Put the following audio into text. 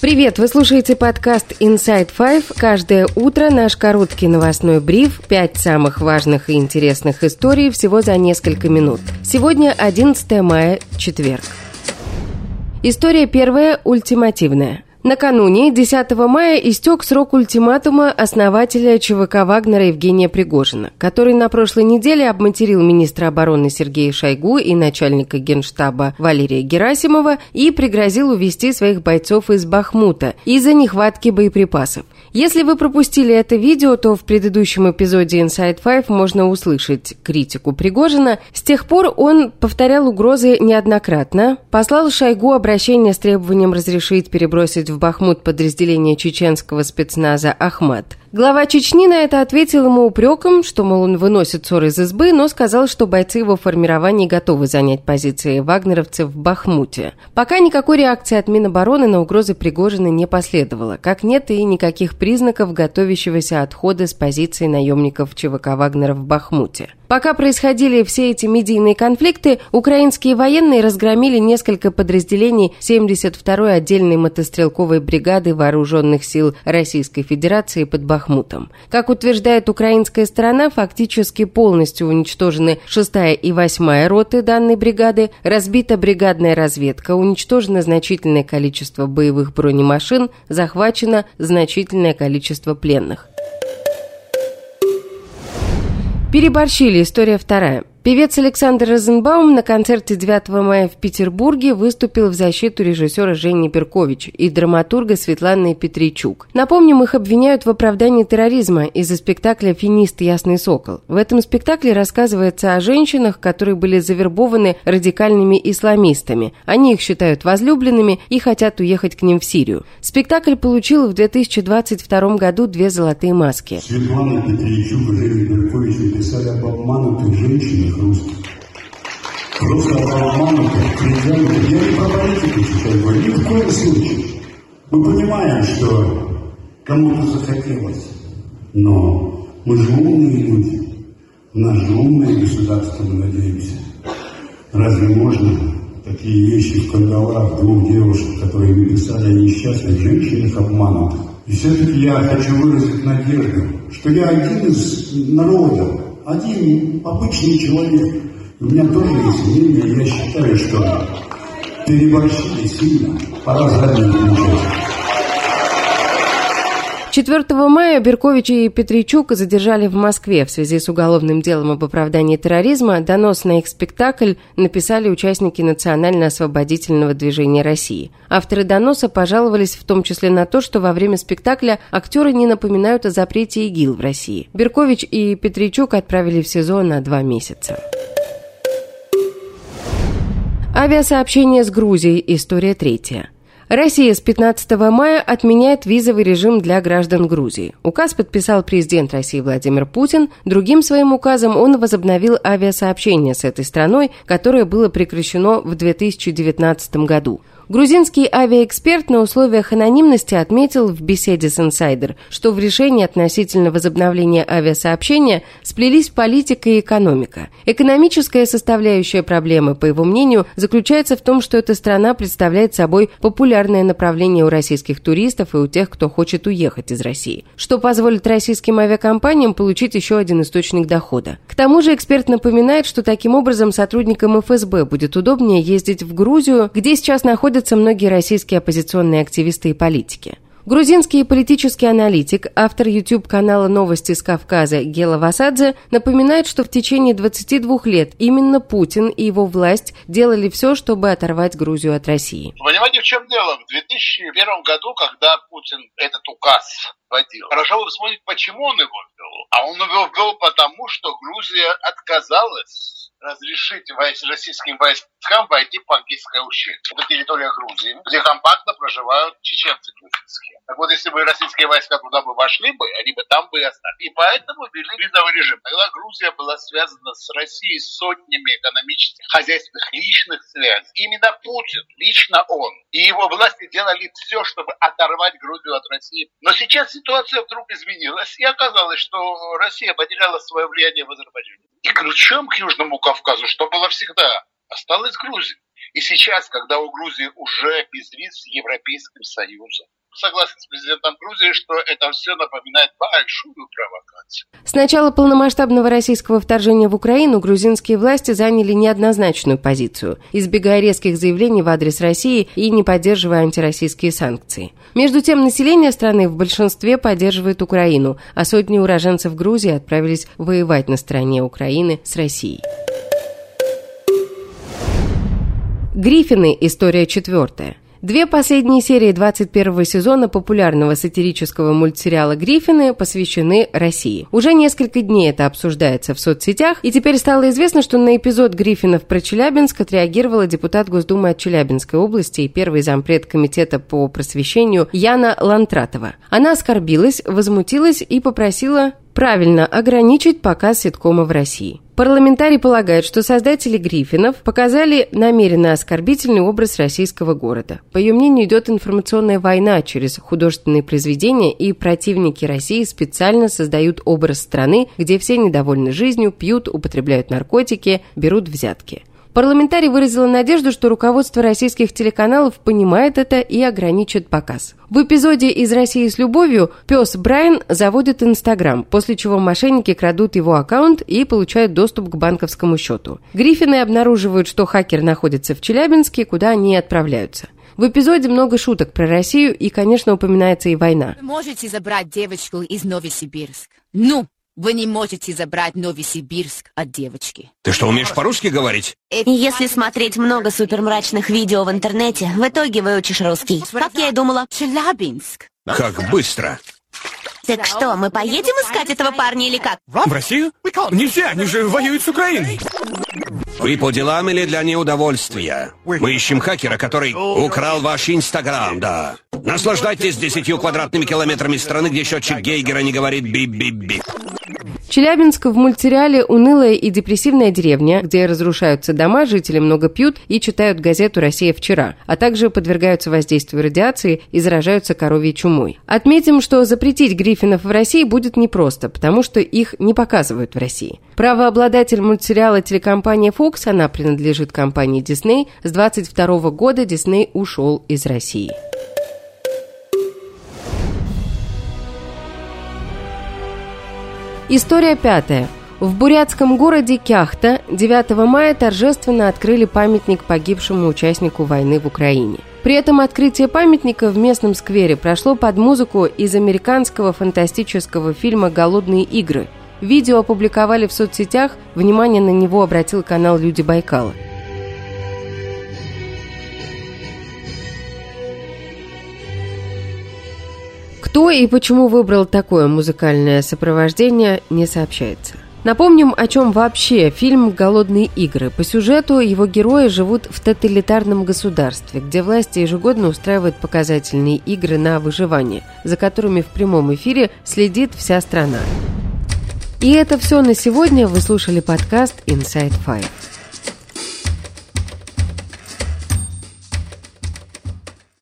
Привет! Вы слушаете подкаст Inside Five. Каждое утро наш короткий новостной бриф. Пять самых важных и интересных историй всего за несколько минут. Сегодня 11 мая, четверг. История первая – ультимативная. Накануне, 10 мая, истек срок ультиматума основателя ЧВК Вагнера Евгения Пригожина, который на прошлой неделе обматерил министра обороны Сергея Шойгу и начальника генштаба Валерия Герасимова и пригрозил увести своих бойцов из Бахмута из-за нехватки боеприпасов. Если вы пропустили это видео, то в предыдущем эпизоде Inside Five можно услышать критику Пригожина. С тех пор он повторял угрозы неоднократно, послал Шойгу обращение с требованием разрешить перебросить в Бахмут подразделение чеченского спецназа «Ахмат». Глава Чечни на это ответил ему упреком, что, мол, он выносит ссор из избы, но сказал, что бойцы его формирования готовы занять позиции вагнеровцев в Бахмуте. Пока никакой реакции от Минобороны на угрозы Пригожина не последовало, как нет и никаких признаков готовящегося отхода с позиции наемников ЧВК Вагнера в Бахмуте. Пока происходили все эти медийные конфликты, украинские военные разгромили несколько подразделений 72-й отдельной мотострелковой бригады вооруженных сил Российской Федерации под Бахмутом Бахмутом. Как утверждает украинская сторона, фактически полностью уничтожены 6 и 8 роты данной бригады, разбита бригадная разведка, уничтожено значительное количество боевых бронемашин, захвачено значительное количество пленных. Переборщили, история вторая. Певец Александр Розенбаум на концерте 9 мая в Петербурге выступил в защиту режиссера Жени Беркович и драматурга Светланы Петричук. Напомним, их обвиняют в оправдании терроризма из-за спектакля «Финист. Ясный сокол». В этом спектакле рассказывается о женщинах, которые были завербованы радикальными исламистами. Они их считают возлюбленными и хотят уехать к ним в Сирию. Спектакль получил в 2022 году две золотые маски. Светлана Петричук и Женя Беркович написали об обманутых женщинах, русских. Просто обманутых, критянных. Я не про политику сейчас говорю, ни в коем случае. Мы понимаем, что кому-то захотелось, но мы же умные люди. В наше же умное государство, мы надеемся. Разве можно такие вещи в кандалах двух девушек, которые написали о несчастных женщинах обманутых? И все-таки я хочу выразить надежду, что я один из народа, один обычный человек. У меня тоже есть мнение, я считаю, что переборщили сильно, пора заднюю включать. 4 мая Беркович и Петричук задержали в Москве в связи с уголовным делом об оправдании терроризма. Донос на их спектакль написали участники Национально-освободительного движения России. Авторы доноса пожаловались в том числе на то, что во время спектакля актеры не напоминают о запрете ИГИЛ в России. Беркович и Петричук отправили в СИЗО на два месяца. Авиасообщение с Грузией. История третья. Россия с 15 мая отменяет визовый режим для граждан Грузии. Указ подписал президент России Владимир Путин. Другим своим указом он возобновил авиасообщение с этой страной, которое было прекращено в 2019 году. Грузинский авиаэксперт на условиях анонимности отметил в беседе с «Инсайдер», что в решении относительно возобновления авиасообщения сплелись политика и экономика. Экономическая составляющая проблемы, по его мнению, заключается в том, что эта страна представляет собой популярное направление у российских туристов и у тех, кто хочет уехать из России, что позволит российским авиакомпаниям получить еще один источник дохода. К тому же эксперт напоминает, что таким образом сотрудникам ФСБ будет удобнее ездить в Грузию, где сейчас находятся находятся многие российские оппозиционные активисты и политики. Грузинский политический аналитик, автор YouTube-канала «Новости с Кавказа» Гела Васадзе напоминает, что в течение 22 лет именно Путин и его власть делали все, чтобы оторвать Грузию от России. Понимаете, в чем дело? В 2001 году, когда Путин этот указ вводил, хорошо вы вспомните, почему он его ввел. А он его ввел потому, что Грузия отказалась разрешить российским войскам войти в Пангисское ущелье. Это территория Грузии, где компактно проживают чеченцы. Так вот, если бы российские войска туда бы вошли бы, они бы там бы и остались. И поэтому ввели визовый режим. Тогда Грузия была связана с Россией сотнями экономических, хозяйственных, личных связей. Именно Путин, лично он и его власти делали все, чтобы оторвать Грузию от России. Но сейчас ситуация вдруг изменилась, и оказалось, что Россия потеряла свое влияние в Азербайджане. И ключом к Южному Кавказу, что было всегда, осталась Грузия. И сейчас, когда у Грузии уже безвиз с Европейским Союзом, согласен с президентом Грузии, что это все напоминает большую провокацию. С начала полномасштабного российского вторжения в Украину грузинские власти заняли неоднозначную позицию, избегая резких заявлений в адрес России и не поддерживая антироссийские санкции. Между тем, население страны в большинстве поддерживает Украину, а сотни уроженцев Грузии отправились воевать на стороне Украины с Россией. Гриффины. История четвертая. Две последние серии 21 сезона популярного сатирического мультсериала «Гриффины» посвящены России. Уже несколько дней это обсуждается в соцсетях, и теперь стало известно, что на эпизод «Гриффинов» про Челябинск отреагировала депутат Госдумы от Челябинской области и первый зампред комитета по просвещению Яна Лантратова. Она оскорбилась, возмутилась и попросила правильно ограничить показ ситкома в России. Парламентарий полагает, что создатели Гриффинов показали намеренно оскорбительный образ российского города. По ее мнению, идет информационная война через художественные произведения, и противники России специально создают образ страны, где все недовольны жизнью, пьют, употребляют наркотики, берут взятки. Парламентарий выразила надежду, что руководство российских телеканалов понимает это и ограничит показ. В эпизоде «Из России с любовью» пес Брайан заводит Инстаграм, после чего мошенники крадут его аккаунт и получают доступ к банковскому счету. Гриффины обнаруживают, что хакер находится в Челябинске, куда они отправляются. В эпизоде много шуток про Россию и, конечно, упоминается и война. Вы можете забрать девочку из Новосибирск? Ну, вы не можете забрать Новосибирск от девочки. Ты что, умеешь по-русски говорить? Если смотреть много супермрачных видео в интернете, в итоге выучишь русский. Как я и думала. Челябинск. Как быстро. Так что, мы поедем искать этого парня или как? В Россию? Нельзя, они же воюют с Украиной. Вы по делам или для неудовольствия? Мы ищем хакера, который украл ваш Инстаграм, да. Наслаждайтесь десятью квадратными километрами страны, где счетчик Гейгера не говорит би-би-би. Челябинск в мультсериале «Унылая и депрессивная деревня», где разрушаются дома, жители много пьют и читают газету «Россия вчера», а также подвергаются воздействию радиации и заражаются коровьей чумой. Отметим, что запретить Гриффинов в России будет непросто, потому что их не показывают в России. Правообладатель мультсериала телекомпания Fox, она принадлежит компании Disney, с 22 года Disney ушел из России. История пятая. В бурятском городе Кяхта 9 мая торжественно открыли памятник погибшему участнику войны в Украине. При этом открытие памятника в местном сквере прошло под музыку из американского фантастического фильма «Голодные игры». Видео опубликовали в соцсетях, внимание на него обратил канал «Люди Байкала». Кто и почему выбрал такое музыкальное сопровождение, не сообщается. Напомним, о чем вообще фильм «Голодные игры». По сюжету его герои живут в тоталитарном государстве, где власти ежегодно устраивают показательные игры на выживание, за которыми в прямом эфире следит вся страна. И это все на сегодня. Вы слушали подкаст Inside Five.